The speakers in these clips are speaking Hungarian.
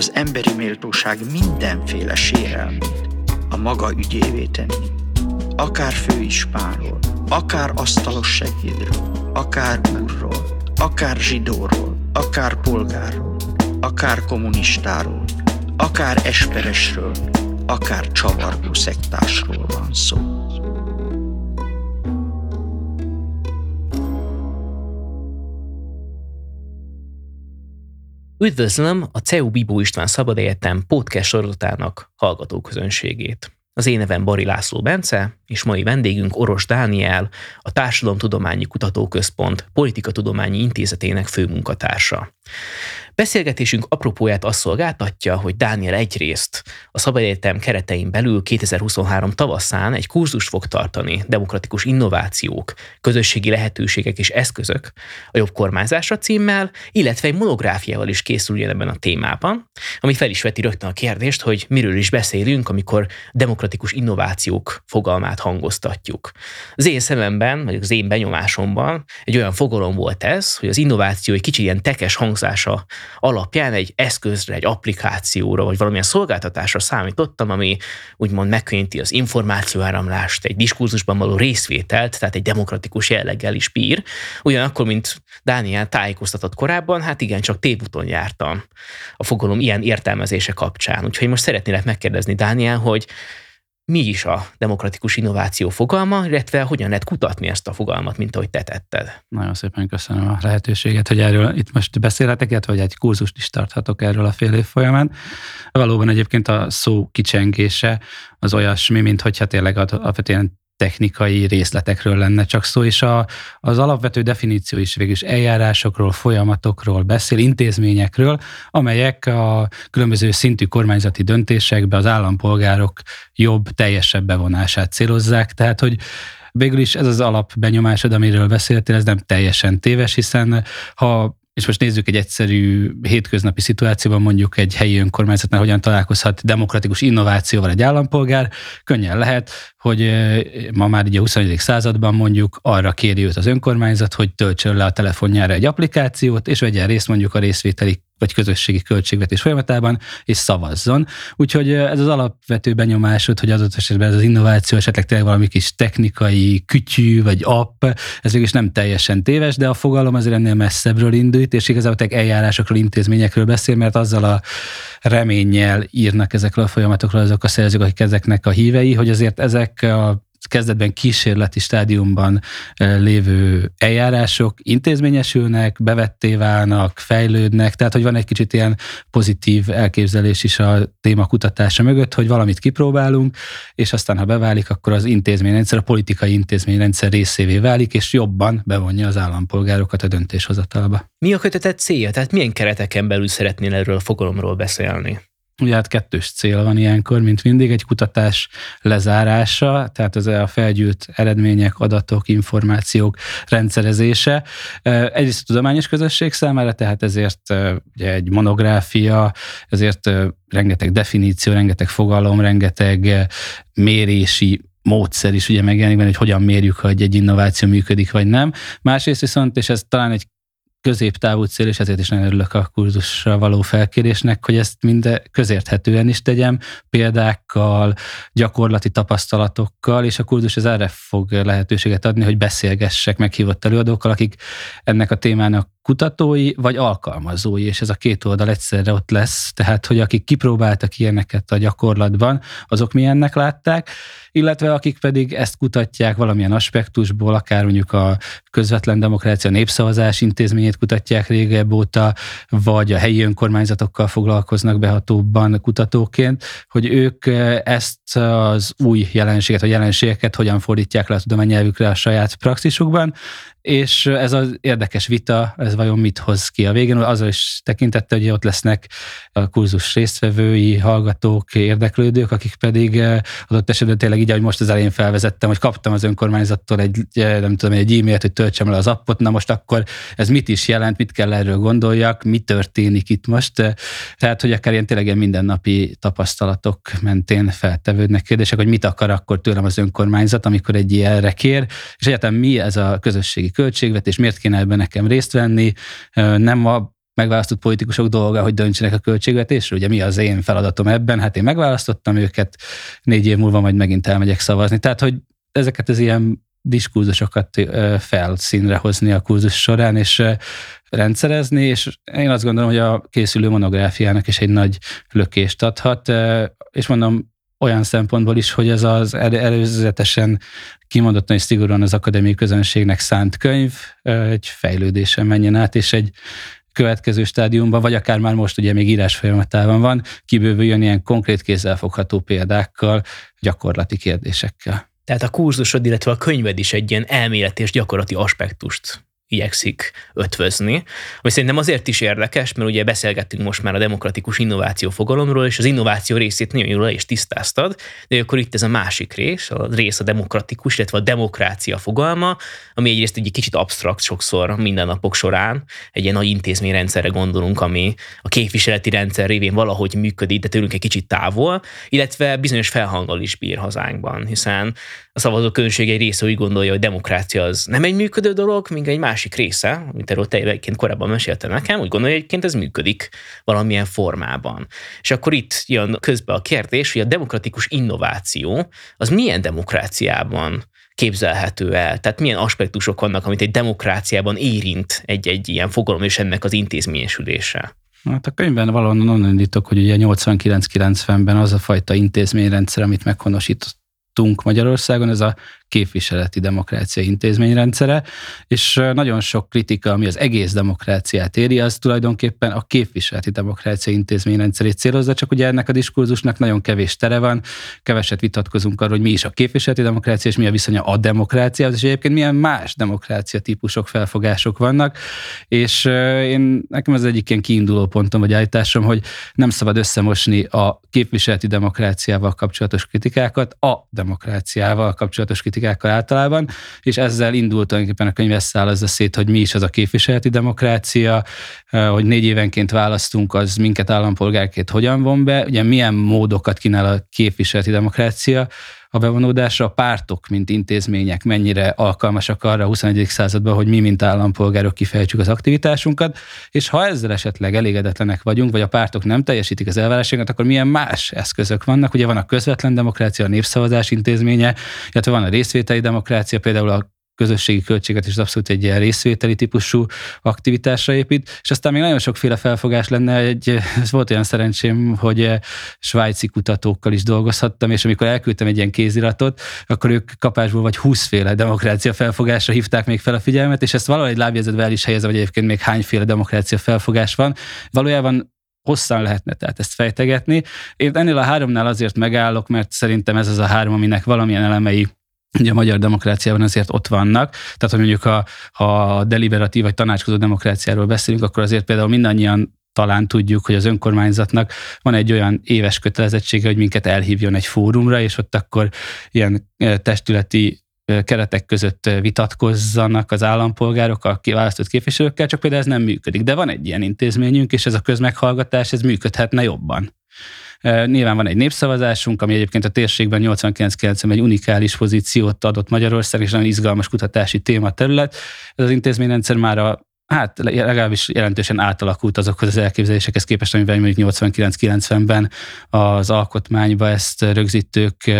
az emberi méltóság mindenféle sérelmét a maga ügyévé tenni. Akár főispánról, akár asztalos segédről, akár úrról, akár zsidóról, akár polgárról, akár kommunistáról, akár esperesről, akár csavargó szektásról van szó. Üdvözlöm a CEU Bibó István Szabad Egyetem podcast sorozatának hallgatóközönségét. Az én nevem Bari László Bence, és mai vendégünk Oros Dániel, a Társadalomtudományi Kutatóközpont Politikatudományi Intézetének főmunkatársa. Beszélgetésünk apropóját azt szolgáltatja, hogy Dániel egyrészt a Szabad Egyetem keretein belül 2023 tavaszán egy kurzus fog tartani demokratikus innovációk, közösségi lehetőségek és eszközök a jobb kormányzásra címmel, illetve egy monográfiával is készül ebben a témában, ami fel is veti rögtön a kérdést, hogy miről is beszélünk, amikor demokratikus innovációk fogalmát hangoztatjuk. Az én szememben, vagy az én benyomásomban egy olyan fogalom volt ez, hogy az innováció egy kicsi ilyen tekes hangzása alapján egy eszközre, egy applikációra, vagy valamilyen szolgáltatásra számítottam, ami úgymond megkönnyíti az információáramlást, egy diskurzusban való részvételt, tehát egy demokratikus jelleggel is bír. Ugyanakkor, mint Dániel tájékoztatott korábban, hát igen, csak tévúton jártam a fogalom ilyen értelmezése kapcsán. Úgyhogy most szeretnélek megkérdezni Dániel, hogy mi is a demokratikus innováció fogalma, illetve hogyan lehet kutatni ezt a fogalmat, mint ahogy te tetted. Nagyon szépen köszönöm a lehetőséget, hogy erről itt most beszélhetek, illetve hogy egy kurzust is tarthatok erről a fél év folyamán. Valóban egyébként a szó kicsengése az olyasmi, mint hogyha tényleg alapvetően technikai részletekről lenne csak szó, és a, az alapvető definíció is végül eljárásokról, folyamatokról beszél, intézményekről, amelyek a különböző szintű kormányzati döntésekbe az állampolgárok jobb, teljesebb bevonását célozzák, tehát hogy végül is ez az alapbenyomásod, amiről beszéltél, ez nem teljesen téves, hiszen ha és most nézzük egy egyszerű hétköznapi szituációban, mondjuk egy helyi önkormányzatnál hogyan találkozhat demokratikus innovációval egy állampolgár, könnyen lehet, hogy ma már ugye a 21. században mondjuk arra kéri őt az önkormányzat, hogy töltsön le a telefonjára egy applikációt, és vegyen részt mondjuk a részvételi vagy közösségi költségvetés folyamatában, és szavazzon. Úgyhogy ez az alapvető benyomásod, hogy adott esetben ez az innováció esetleg tényleg valami kis technikai kütyű, vagy app, ez is nem teljesen téves, de a fogalom azért ennél messzebbről indult, és igazából eljárásokról, intézményekről beszél, mert azzal a reménnyel írnak ezekről a folyamatokról azok a szerzők, akik ezeknek a hívei, hogy azért ezek a kezdetben kísérleti stádiumban lévő eljárások intézményesülnek, bevetté válnak, fejlődnek, tehát hogy van egy kicsit ilyen pozitív elképzelés is a téma kutatása mögött, hogy valamit kipróbálunk, és aztán ha beválik, akkor az intézményrendszer, a politikai intézményrendszer részévé válik, és jobban bevonja az állampolgárokat a döntéshozatalba. Mi a kötetet célja? Tehát milyen kereteken belül szeretnél erről a fogalomról beszélni? Ugye hát kettős cél van ilyenkor, mint mindig, egy kutatás lezárása, tehát ez a felgyűlt eredmények, adatok, információk rendszerezése. Egyrészt a tudományos közösség számára, tehát ezért ugye egy monográfia, ezért rengeteg definíció, rengeteg fogalom, rengeteg mérési módszer is ugye megjelenik benne, hogy hogyan mérjük, hogy egy innováció működik, vagy nem. Másrészt viszont, és ez talán egy középtávú cél, és ezért is nagyon örülök a kurzusra való felkérésnek, hogy ezt mind közérthetően is tegyem, példákkal, gyakorlati tapasztalatokkal, és a kurzus ez erre fog lehetőséget adni, hogy beszélgessek meghívott előadókkal, akik ennek a témának kutatói vagy alkalmazói, és ez a két oldal egyszerre ott lesz, tehát hogy akik kipróbáltak ilyeneket a gyakorlatban, azok milyennek látták, illetve akik pedig ezt kutatják valamilyen aspektusból, akár mondjuk a közvetlen demokrácia népszavazás intézményét kutatják régebb óta, vagy a helyi önkormányzatokkal foglalkoznak behatóbban kutatóként, hogy ők ezt az új jelenséget, vagy jelenségeket hogyan fordítják le a tudománynyelvükre a saját praxisukban, és ez az érdekes vita, ez vajon mit hoz ki a végén, azzal is tekintette, hogy ott lesznek a kurzus résztvevői, hallgatók, érdeklődők, akik pedig adott esetben tényleg így, ahogy most az elején felvezettem, hogy kaptam az önkormányzattól egy, nem tudom, egy e-mailt, hogy töltsem el az appot, na most akkor ez mit is jelent, mit kell erről gondoljak, mi történik itt most. Tehát, hogy akár ilyen tényleg ilyen mindennapi tapasztalatok mentén feltevődnek kérdések, hogy mit akar akkor tőlem az önkormányzat, amikor egy ilyenre kér, és egyáltalán mi ez a közösségi költségvetés, miért kéne ebben nekem részt venni, nem a megválasztott politikusok dolga, hogy döntsenek a költségvetésről. Ugye mi az én feladatom ebben? Hát én megválasztottam őket, négy év múlva majd megint elmegyek szavazni. Tehát, hogy ezeket az ilyen diskurzusokat felszínre hozni a kurzus során, és rendszerezni, és én azt gondolom, hogy a készülő monográfiának is egy nagy lökést adhat, és mondom, olyan szempontból is, hogy ez az előzetesen kimondottan és szigorúan az akadémiai közönségnek szánt könyv egy fejlődésen menjen át, és egy következő stádiumban, vagy akár már most ugye még írás folyamatában van, kibővüljön ilyen konkrét kézzelfogható példákkal, gyakorlati kérdésekkel. Tehát a kurzusod, illetve a könyved is egy ilyen elméleti és gyakorlati aspektust igyekszik ötvözni. Ami szerintem azért is érdekes, mert ugye beszélgettünk most már a demokratikus innováció fogalomról, és az innováció részét nagyon jól is tisztáztad, de akkor itt ez a másik rész, a rész a demokratikus, illetve a demokrácia fogalma, ami egyrészt egy kicsit absztrakt sokszor mindennapok során, egy ilyen nagy intézményrendszerre gondolunk, ami a képviseleti rendszer révén valahogy működik, de tőlünk egy kicsit távol, illetve bizonyos felhanggal is bír hazánkban, hiszen a szavazó közönség egy része úgy gondolja, hogy demokrácia az nem egy működő dolog, míg egy másik része, amit erről te korábban mesélte nekem, úgy gondolja, hogy egyébként ez működik valamilyen formában. És akkor itt jön közbe a kérdés, hogy a demokratikus innováció az milyen demokráciában képzelhető el? Tehát milyen aspektusok vannak, amit egy demokráciában érint egy-egy ilyen fogalom és ennek az intézményesülése? Hát a könyvben valahonnan onnan indítok, hogy ugye 89-90-ben az a fajta intézményrendszer, amit meghonosítottunk Magyarországon, ez a képviseleti demokrácia intézményrendszere, és nagyon sok kritika, ami az egész demokráciát éri, az tulajdonképpen a képviseleti demokrácia intézményrendszerét célozza, csak ugye ennek a diskurzusnak nagyon kevés tere van, keveset vitatkozunk arról, hogy mi is a képviseleti demokrácia, és mi a viszonya a demokrácia, és egyébként milyen más demokrácia típusok, felfogások vannak, és én nekem az egyik ilyen kiinduló pontom vagy állításom, hogy nem szabad összemosni a képviseleti demokráciával kapcsolatos kritikákat a demokráciával kapcsolatos kritikákat, politikákkal általában, és ezzel indult tulajdonképpen a könyv a szét, hogy mi is az a képviseleti demokrácia, hogy négy évenként választunk, az minket állampolgárként hogyan von be, ugye milyen módokat kínál a képviseleti demokrácia, a bevonódásra, a pártok, mint intézmények mennyire alkalmasak arra a 21. században, hogy mi, mint állampolgárok kifejtsük az aktivitásunkat, és ha ezzel esetleg elégedetlenek vagyunk, vagy a pártok nem teljesítik az elvárásokat, akkor milyen más eszközök vannak? Ugye van a közvetlen demokrácia, a népszavazás intézménye, illetve van a részvételi demokrácia, például a közösségi költséget is abszolút egy ilyen részvételi típusú aktivitásra épít, és aztán még nagyon sokféle felfogás lenne, egy, ez volt olyan szerencsém, hogy eh, svájci kutatókkal is dolgozhattam, és amikor elküldtem egy ilyen kéziratot, akkor ők kapásból vagy 20 féle demokrácia felfogásra hívták még fel a figyelmet, és ezt valahogy lábjegyzetbe el is helyezem, hogy egyébként még hányféle demokrácia felfogás van. Valójában hosszan lehetne tehát ezt fejtegetni. Én ennél a háromnál azért megállok, mert szerintem ez az a három, aminek valamilyen elemei ugye a magyar demokráciában azért ott vannak. Tehát, hogy mondjuk ha, ha a deliberatív vagy tanácskozó demokráciáról beszélünk, akkor azért például mindannyian talán tudjuk, hogy az önkormányzatnak van egy olyan éves kötelezettsége, hogy minket elhívjon egy fórumra, és ott akkor ilyen testületi keretek között vitatkozzanak az állampolgárok a választott képviselőkkel, csak például ez nem működik. De van egy ilyen intézményünk, és ez a közmeghallgatás, ez működhetne jobban. Nyilván van egy népszavazásunk, ami egyébként a térségben 89-90 egy unikális pozíciót adott Magyarország, és nagyon izgalmas kutatási tématerület. Ez az intézményrendszer már a hát legalábbis jelentősen átalakult azokhoz az elképzelésekhez képest, amivel mondjuk 89-90-ben az alkotmányba ezt rögzítők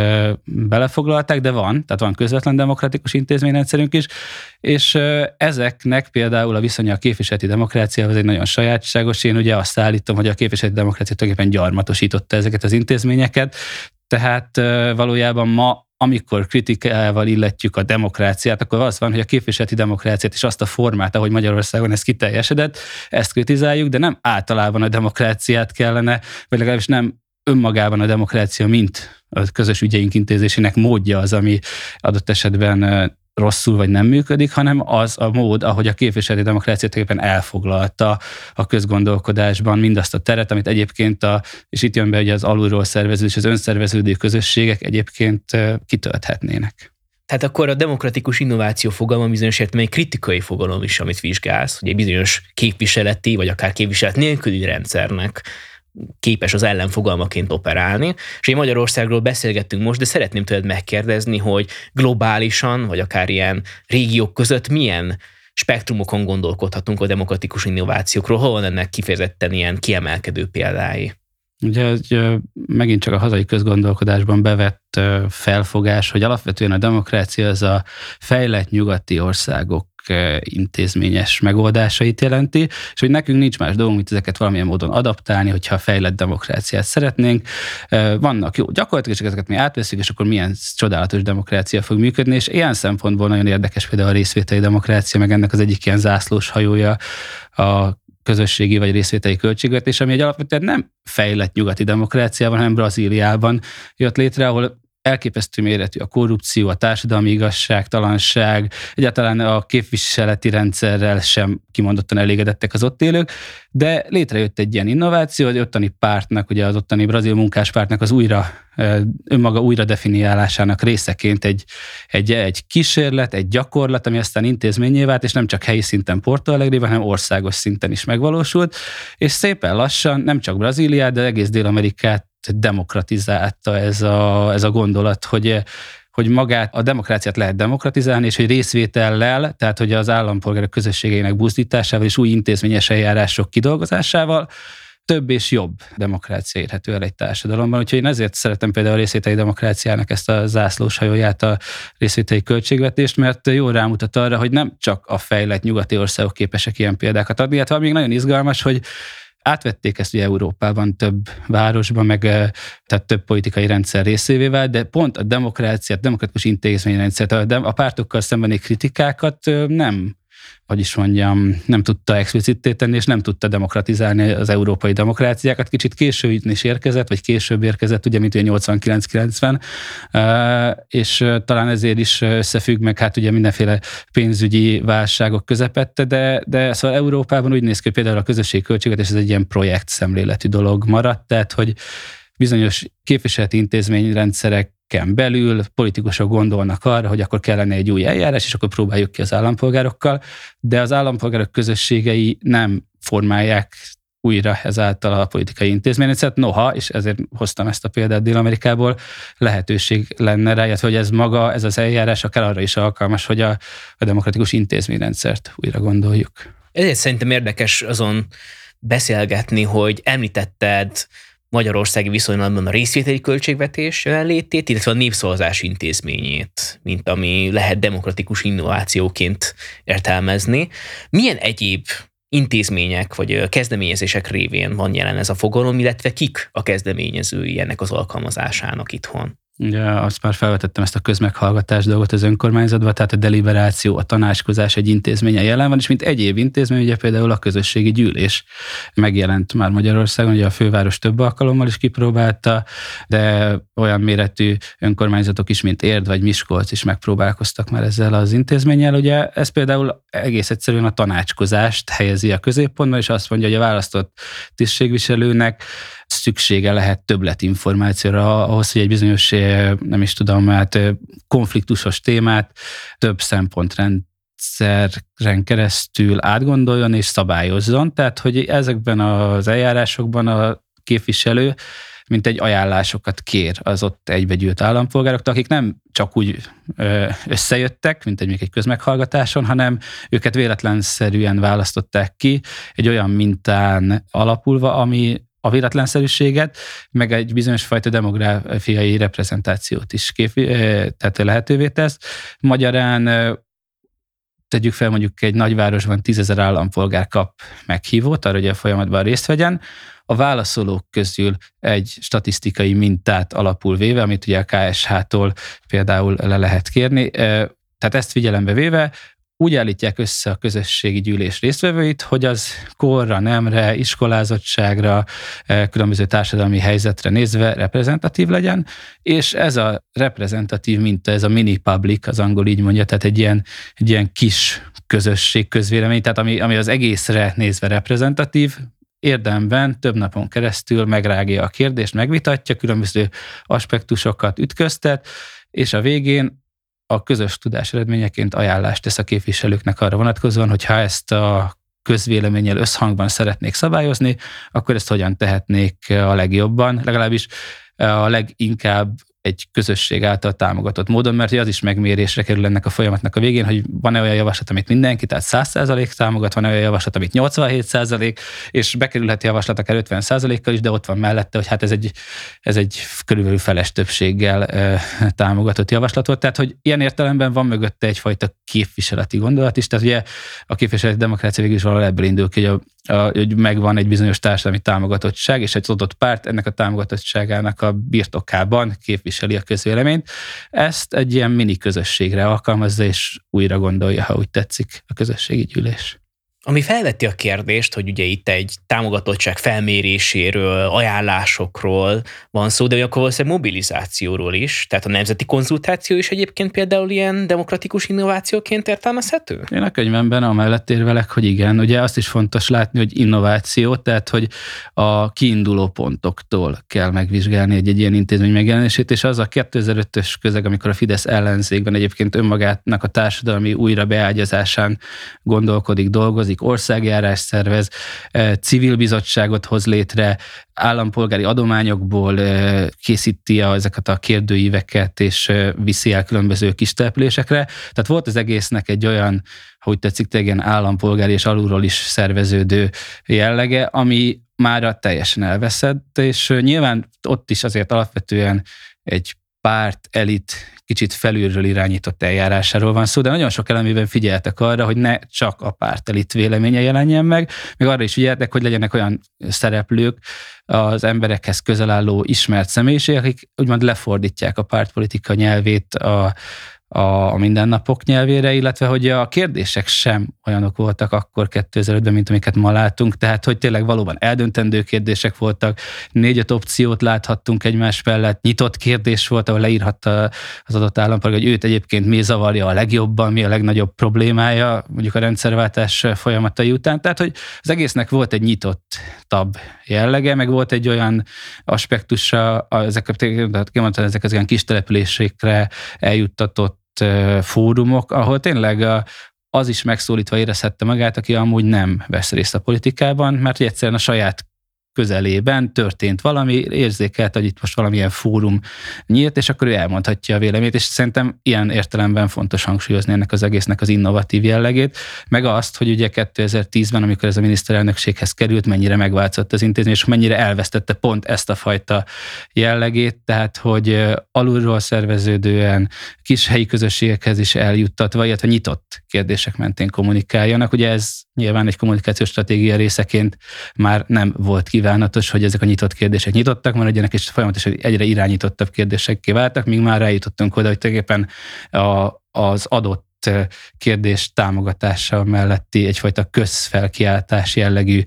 belefoglalták, de van, tehát van közvetlen demokratikus intézményrendszerünk is, és ezeknek például a viszonya a képviseleti demokráciához egy nagyon sajátságos. Én ugye azt állítom, hogy a képviseleti demokrácia tulajdonképpen gyarmatosította ezeket az intézményeket, tehát valójában ma amikor kritikával illetjük a demokráciát, akkor az van, hogy a képviseleti demokráciát és azt a formát, ahogy Magyarországon ez kiteljesedett, ezt kritizáljuk, de nem általában a demokráciát kellene, vagy legalábbis nem önmagában a demokrácia, mint a közös ügyeink intézésének módja az, ami adott esetben rosszul vagy nem működik, hanem az a mód, ahogy a képviseleti demokrácia tulajdonképpen elfoglalta a közgondolkodásban mindazt a teret, amit egyébként, a, és itt jön be ugye az alulról szervező és az önszerveződő közösségek egyébként kitölthetnének. Tehát akkor a demokratikus innováció fogalma bizonyos értelemben egy kritikai fogalom is, amit vizsgálsz, hogy egy bizonyos képviseleti, vagy akár képviselet nélküli rendszernek képes az ellenfogalmaként operálni. És én Magyarországról beszélgettünk most, de szeretném tőled megkérdezni, hogy globálisan, vagy akár ilyen régiók között milyen spektrumokon gondolkodhatunk a demokratikus innovációkról, hol van ennek kifejezetten ilyen kiemelkedő példái? Ugye ez megint csak a hazai közgondolkodásban bevett felfogás, hogy alapvetően a demokrácia az a fejlett nyugati országok intézményes megoldásait jelenti, és hogy nekünk nincs más dolgunk, mint ezeket valamilyen módon adaptálni, hogyha fejlett demokráciát szeretnénk. Vannak jó gyakorlatok, és ezeket mi átveszünk, és akkor milyen csodálatos demokrácia fog működni, és ilyen szempontból nagyon érdekes például a részvételi demokrácia, meg ennek az egyik ilyen zászlós hajója a közösségi vagy részvételi költségvetés, ami egy alapvetően nem fejlett nyugati demokráciában, hanem Brazíliában jött létre, ahol elképesztő méretű a korrupció, a társadalmi igazságtalanság, egyáltalán a képviseleti rendszerrel sem kimondottan elégedettek az ott élők, de létrejött egy ilyen innováció, az ottani pártnak, ugye az ottani brazil munkáspártnak az újra, önmaga újra definiálásának részeként egy, egy, egy kísérlet, egy gyakorlat, ami aztán intézményé vált, és nem csak helyi szinten Porto Alegre, hanem országos szinten is megvalósult, és szépen lassan nem csak Brazíliát, de egész Dél-Amerikát demokratizálta ez a, ez a gondolat, hogy hogy magát a demokráciát lehet demokratizálni, és hogy részvétellel, tehát hogy az állampolgárok közösségeinek buzdításával és új intézményes eljárások kidolgozásával több és jobb demokrácia érhető el egy társadalomban. Úgyhogy én ezért szeretem például a részvételi demokráciának ezt a zászlós hajóját, a részvételi költségvetést, mert jól rámutat arra, hogy nem csak a fejlett nyugati országok képesek ilyen példákat adni, hát még nagyon izgalmas, hogy Átvették ezt ugye Európában több városban, meg tehát több politikai rendszer részévé vált, de pont a demokráciát, demokratikus intézményrendszert, a, a pártokkal szembeni kritikákat nem hogy is mondjam, nem tudta explicitté tenni, és nem tudta demokratizálni az európai demokráciákat. Kicsit később is érkezett, vagy később érkezett, ugye, mint ugye 89-90, és talán ezért is összefügg meg, hát ugye mindenféle pénzügyi válságok közepette, de, de szóval Európában úgy néz ki, például a közösségi költséget, és ez egy ilyen projekt szemléletű dolog maradt, tehát hogy bizonyos képviseleti intézményrendszerek belül politikusok gondolnak arra, hogy akkor kellene egy új eljárás, és akkor próbáljuk ki az állampolgárokkal, de az állampolgárok közösségei nem formálják újra ezáltal a politikai intézményrendszert. Noha, és ezért hoztam ezt a példát Dél-Amerikából, lehetőség lenne rá, hogy ez maga, ez az eljárás akár arra is alkalmas, hogy a, a demokratikus intézményrendszert újra gondoljuk. Ezért szerintem érdekes azon beszélgetni, hogy említetted magyarországi viszonylatban a részvételi költségvetés jelenlétét, illetve a népszavazás intézményét, mint ami lehet demokratikus innovációként értelmezni. Milyen egyéb intézmények vagy kezdeményezések révén van jelen ez a fogalom, illetve kik a kezdeményezői ennek az alkalmazásának itthon? Ugye azt már felvetettem ezt a közmeghallgatás dolgot az önkormányzatban, tehát a deliberáció, a tanácskozás egy intézménye jelen van, és mint egyéb intézmény, ugye például a közösségi gyűlés megjelent már Magyarországon, ugye a főváros több alkalommal is kipróbálta, de olyan méretű önkormányzatok is, mint Érd vagy Miskolc is megpróbálkoztak már ezzel az intézménnyel. Ugye ez például egész egyszerűen a tanácskozást helyezi a középpontba, és azt mondja, hogy a választott tisztségviselőnek szüksége lehet többlet információra ahhoz, hogy egy bizonyos, eh, nem is tudom, hát eh, konfliktusos témát több szempontrend rendszeren keresztül átgondoljon és szabályozzon. Tehát, hogy ezekben az eljárásokban a képviselő mint egy ajánlásokat kér az ott egybegyűlt állampolgároktól, akik nem csak úgy összejöttek, mint egy még egy közmeghallgatáson, hanem őket véletlenszerűen választották ki, egy olyan mintán alapulva, ami a véletlenszerűséget, meg egy bizonyos fajta demográfiai reprezentációt is kép, tehát lehetővé tesz. Magyarán tegyük fel mondjuk egy nagyvárosban tízezer állampolgár kap meghívót arra, hogy a folyamatban részt vegyen, a válaszolók közül egy statisztikai mintát alapul véve, amit ugye a KSH-tól például le lehet kérni, tehát ezt figyelembe véve úgy állítják össze a közösségi gyűlés résztvevőit, hogy az korra, nemre, iskolázottságra, eh, különböző társadalmi helyzetre nézve reprezentatív legyen, és ez a reprezentatív minta, ez a mini public, az angol így mondja, tehát egy ilyen, egy ilyen kis közösség közvélemény, tehát ami, ami az egészre nézve reprezentatív, érdemben több napon keresztül megrágja a kérdést, megvitatja, különböző aspektusokat ütköztet, és a végén a közös tudás eredményeként ajánlást tesz a képviselőknek arra vonatkozóan, hogy ha ezt a közvéleménnyel összhangban szeretnék szabályozni, akkor ezt hogyan tehetnék a legjobban, legalábbis a leginkább egy közösség által támogatott módon, mert az is megmérésre kerül ennek a folyamatnak a végén, hogy van-e olyan javaslat, amit mindenki, tehát 100% támogat, van-e olyan javaslat, amit 87%, és bekerülheti javaslat akár 50%-kal is, de ott van mellette, hogy hát ez egy, ez egy körülbelül feles többséggel e, támogatott javaslat volt. Tehát, hogy ilyen értelemben van mögötte egyfajta képviseleti gondolat is, tehát ugye a képviseleti demokrácia végül is valahol ebből indul ki, hogy, a, hogy megvan egy bizonyos társadalmi támogatottság, és egy adott párt ennek a támogatottságának a birtokában képvisel képviseli a közvéleményt. Ezt egy ilyen mini közösségre alkalmazza, és újra gondolja, ha úgy tetszik, a közösségi gyűlés. Ami felveti a kérdést, hogy ugye itt egy támogatottság felméréséről, ajánlásokról van szó, de akkor valószínűleg mobilizációról is. Tehát a nemzeti konzultáció is egyébként például ilyen demokratikus innovációként értelmezhető? Én a könyvemben amellett érvelek, hogy igen. Ugye azt is fontos látni, hogy innováció, tehát hogy a kiinduló pontoktól kell megvizsgálni egy, egy ilyen intézmény megjelenését, és az a 2005-ös közeg, amikor a Fidesz ellenzékben egyébként önmagának a társadalmi újra beágyazásán gondolkodik, dolgozik, dolgozik, országjárás szervez, eh, civil bizottságot hoz létre, állampolgári adományokból eh, készíti ezeket a kérdőíveket, és eh, viszi el különböző kis településekre. Tehát volt az egésznek egy olyan, hogy tetszik, igen, állampolgári és alulról is szerveződő jellege, ami már teljesen elveszett, és nyilván ott is azért alapvetően egy párt elit kicsit felülről irányított eljárásáról van szó, de nagyon sok elemében figyeltek arra, hogy ne csak a párt elit véleménye jelenjen meg, még arra is figyeltek, hogy legyenek olyan szereplők, az emberekhez közel álló ismert személyiségek, akik úgymond lefordítják a pártpolitika nyelvét a, a mindennapok nyelvére, illetve hogy a kérdések sem olyanok voltak akkor 2005-ben, mint amiket ma látunk, tehát hogy tényleg valóban eldöntendő kérdések voltak, négy-öt opciót láthattunk egymás mellett, nyitott kérdés volt, ahol leírhatta az adott állampolgár, hogy őt egyébként mi zavarja a legjobban, mi a legnagyobb problémája, mondjuk a rendszerváltás folyamatai után, tehát hogy az egésznek volt egy nyitott tab jellege, meg volt egy olyan aspektusa, ezek, ezek az olyan kis településekre eljuttatott fórumok, ahol tényleg az is megszólítva érezhette magát, aki amúgy nem vesz részt a politikában, mert egyszerűen a saját közelében történt valami, érzékelt, hogy itt most valamilyen fórum nyílt, és akkor ő elmondhatja a véleményét, és szerintem ilyen értelemben fontos hangsúlyozni ennek az egésznek az innovatív jellegét, meg azt, hogy ugye 2010-ben, amikor ez a miniszterelnökséghez került, mennyire megváltozott az intézmény, és mennyire elvesztette pont ezt a fajta jellegét, tehát hogy alulról szerveződően kis helyi közösségekhez is eljuttatva, illetve nyitott kérdések mentén kommunikáljanak. Ugye ez nyilván egy kommunikációs stratégia részeként már nem volt kívánatos, hogy ezek a nyitott kérdések nyitottak maradjanak, és folyamatosan egyre irányítottabb kérdésekké váltak, míg már eljutottunk oda, hogy tulajdonképpen a, az adott kérdés támogatása melletti egyfajta közfelkiáltás jellegű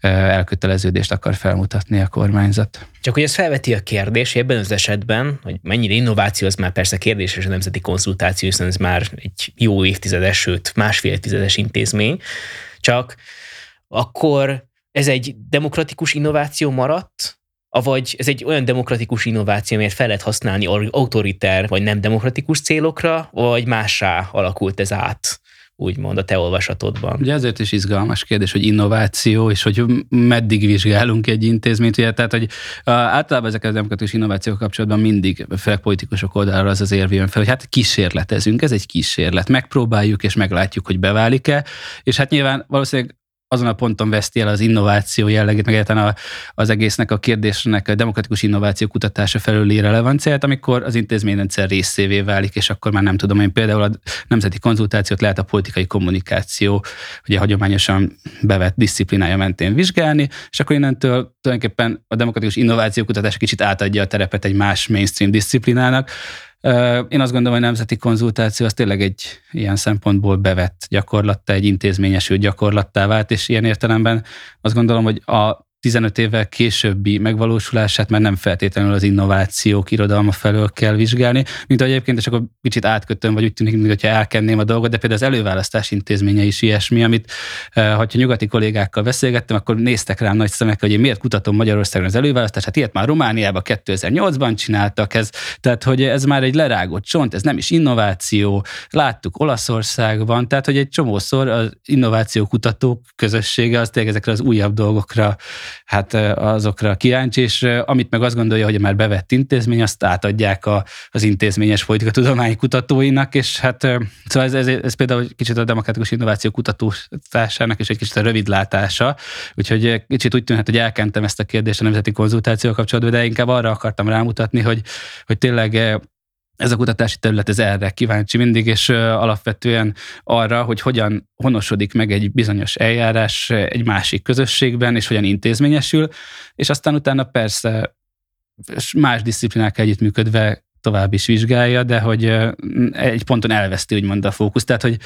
elköteleződést akar felmutatni a kormányzat. Csak hogy ez felveti a kérdés, ebben az esetben, hogy mennyire innováció, az már persze kérdés, és a nemzeti konzultáció, hiszen ez már egy jó évtizedes, sőt másfél évtizedes intézmény, csak akkor ez egy demokratikus innováció maradt, avagy ez egy olyan demokratikus innováció, amelyet fel lehet használni autoriter vagy nem demokratikus célokra, vagy mássá alakult ez át? Úgymond a te olvasatodban. Ugye ezért is izgalmas kérdés, hogy innováció, és hogy meddig vizsgálunk egy intézményt, ugye, tehát hogy általában ezek a demokratikus innovációk kapcsolatban mindig, főleg politikusok oldalra az az érv jön fel, hogy hát kísérletezünk, ez egy kísérlet, megpróbáljuk és meglátjuk, hogy beválik-e, és hát nyilván valószínűleg azon a ponton veszti el az innováció jellegét, meg egyáltalán az egésznek a kérdésnek a demokratikus innováció kutatása felüli relevanciát, amikor az intézményrendszer részévé válik, és akkor már nem tudom, én például a nemzeti konzultációt lehet a politikai kommunikáció, ugye hagyományosan bevett disziplinája mentén vizsgálni, és akkor innentől tulajdonképpen a demokratikus innováció kutatás kicsit átadja a terepet egy más mainstream disziplinának, Én azt gondolom, hogy a nemzeti konzultáció az tényleg egy ilyen szempontból bevett gyakorlattá, egy intézményesült gyakorlattá vált, és ilyen értelemben azt gondolom, hogy a 15 évvel későbbi megvalósulását már nem feltétlenül az innovációk irodalma felől kell vizsgálni, mint ahogy egyébként, és akkor kicsit átkötöm, vagy úgy tűnik, mintha elkenném a dolgot, de például az előválasztás intézménye is ilyesmi, amit eh, ha nyugati kollégákkal beszélgettem, akkor néztek rám nagy szemekkel, hogy én miért kutatom Magyarországon az előválasztást, hát ilyet már Romániában 2008-ban csináltak, ez, tehát hogy ez már egy lerágott csont, ez nem is innováció, láttuk Olaszországban, tehát hogy egy csomószor az innováció kutatók közössége az tényleg ezekre az újabb dolgokra hát azokra kíváncsi, és amit meg azt gondolja, hogy már bevett intézmény, azt átadják a, az intézményes politikatudományi kutatóinak, és hát szóval ez, ez, ez például kicsit a demokratikus innováció kutatásának és egy kicsit a rövidlátása, úgyhogy kicsit úgy tűnhet, hogy elkentem ezt a kérdést a nemzeti konzultáció kapcsolatban, de inkább arra akartam rámutatni, hogy, hogy tényleg ez a kutatási terület ez erre kíváncsi mindig, és alapvetően arra, hogy hogyan honosodik meg egy bizonyos eljárás egy másik közösségben, és hogyan intézményesül, és aztán utána persze más disziplinákkal együttműködve tovább is vizsgálja, de hogy egy ponton elveszti úgymond a fókusz. Tehát, hogy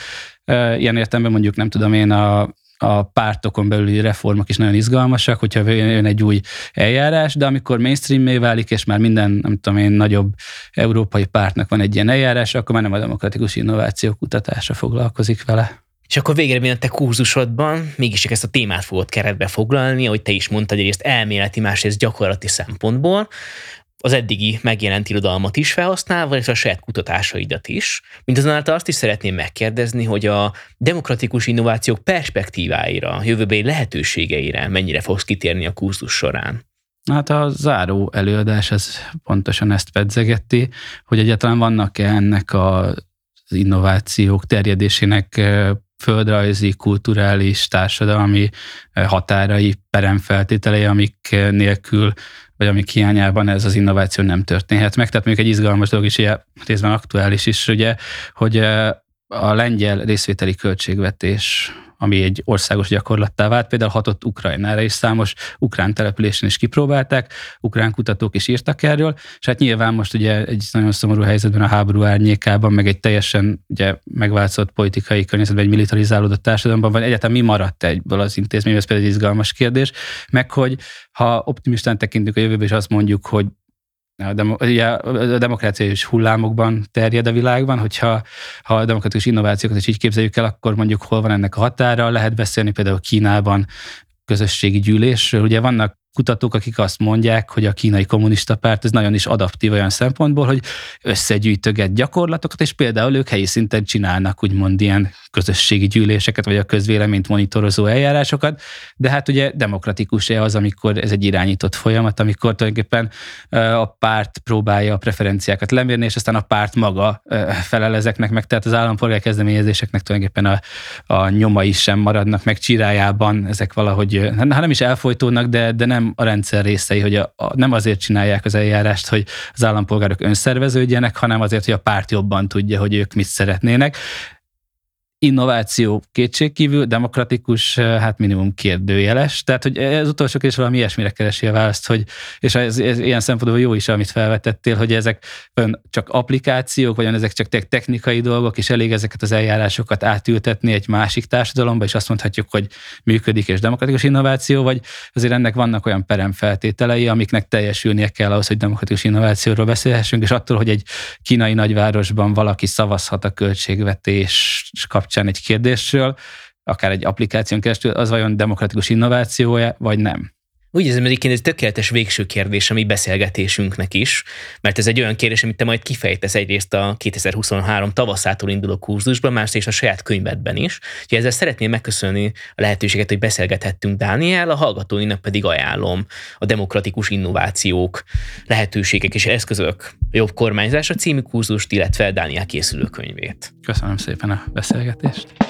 ilyen értelemben mondjuk nem tudom én a a pártokon belüli reformok is nagyon izgalmasak, hogyha jön egy új eljárás, de amikor mainstream válik, és már minden, nem tudom én, nagyobb európai pártnak van egy ilyen eljárás, akkor már nem a demokratikus innováció kutatása foglalkozik vele. És akkor végre a te kurzusodban mégis ezt a témát fogod keretbe foglalni, ahogy te is mondtad, egyrészt elméleti, másrészt gyakorlati szempontból az eddigi megjelent irodalmat is felhasználva, és a saját kutatásaidat is. Mindazonáltal azt is szeretném megkérdezni, hogy a demokratikus innovációk perspektíváira, jövőbeli lehetőségeire mennyire fogsz kitérni a kurzus során? Hát a záró előadás az pontosan ezt pedzegeti, hogy egyáltalán vannak-e ennek a az innovációk terjedésének földrajzi, kulturális, társadalmi határai, peremfeltételei, amik nélkül vagy amik hiányában ez az innováció nem történhet meg. Tehát mondjuk egy izgalmas dolog is, ilyen részben aktuális is, ugye, hogy a lengyel részvételi költségvetés ami egy országos gyakorlattá vált, például hatott Ukrajnára, és számos ukrán településen is kipróbálták, ukrán kutatók is írtak erről, és hát nyilván most ugye egy nagyon szomorú helyzetben a háború árnyékában, meg egy teljesen ugye megváltozott politikai környezetben, egy militarizálódott társadalomban van, egyáltalán mi maradt egyből az intézmény, ez például egy izgalmas kérdés, meg hogy ha optimistán tekintünk a jövőbe, és azt mondjuk, hogy a, demo, ugye a demokrácia is hullámokban terjed a világban, hogyha ha a demokratikus innovációkat is így képzeljük el, akkor mondjuk hol van ennek a határa, lehet beszélni például Kínában közösségi gyűlésről. Ugye vannak kutatók, akik azt mondják, hogy a kínai kommunista párt ez nagyon is adaptív olyan szempontból, hogy összegyűjtöget gyakorlatokat, és például ők helyi szinten csinálnak úgymond ilyen közösségi gyűléseket, vagy a közvéleményt monitorozó eljárásokat, de hát ugye demokratikus-e az, amikor ez egy irányított folyamat, amikor tulajdonképpen a párt próbálja a preferenciákat lemérni, és aztán a párt maga felel ezeknek meg, tehát az állampolgár kezdeményezéseknek tulajdonképpen a, a nyomai sem maradnak meg csirájában, ezek valahogy, hát nem is elfolytódnak, de, de nem nem a rendszer részei, hogy a, a, nem azért csinálják az eljárást, hogy az állampolgárok önszerveződjenek, hanem azért, hogy a párt jobban tudja, hogy ők mit szeretnének innováció kétségkívül, demokratikus, eh, hát minimum kérdőjeles. Tehát, hogy ez utolsó kérdés valami ilyesmire keresi a választ, hogy, és ez, ez ilyen szempontból jó is, amit felvetettél, hogy ezek csak applikációk, vagy ezek csak technikai dolgok, és elég ezeket az eljárásokat átültetni egy másik társadalomba, és azt mondhatjuk, hogy működik és demokratikus innováció, vagy azért ennek vannak olyan peremfeltételei, amiknek teljesülnie kell ahhoz, hogy demokratikus innovációról beszélhessünk, és attól, hogy egy kínai nagyvárosban valaki szavazhat a költségvetés kapcsolatban, kapcsán egy kérdésről, akár egy applikáción keresztül, az vajon demokratikus innovációja, vagy nem? Úgy érzem, egyébként ez tökéletes végső kérdés a mi beszélgetésünknek is, mert ez egy olyan kérdés, amit te majd kifejtesz egyrészt a 2023 tavaszától induló kurzusban, másrészt a saját könyvedben is. Úgyhogy ezzel szeretném megköszönni a lehetőséget, hogy beszélgethettünk Dániel, a hallgatóinak pedig ajánlom a demokratikus innovációk, lehetőségek és eszközök jobb kormányzása című kurzust, illetve Dániel készülő könyvét. Köszönöm szépen a beszélgetést.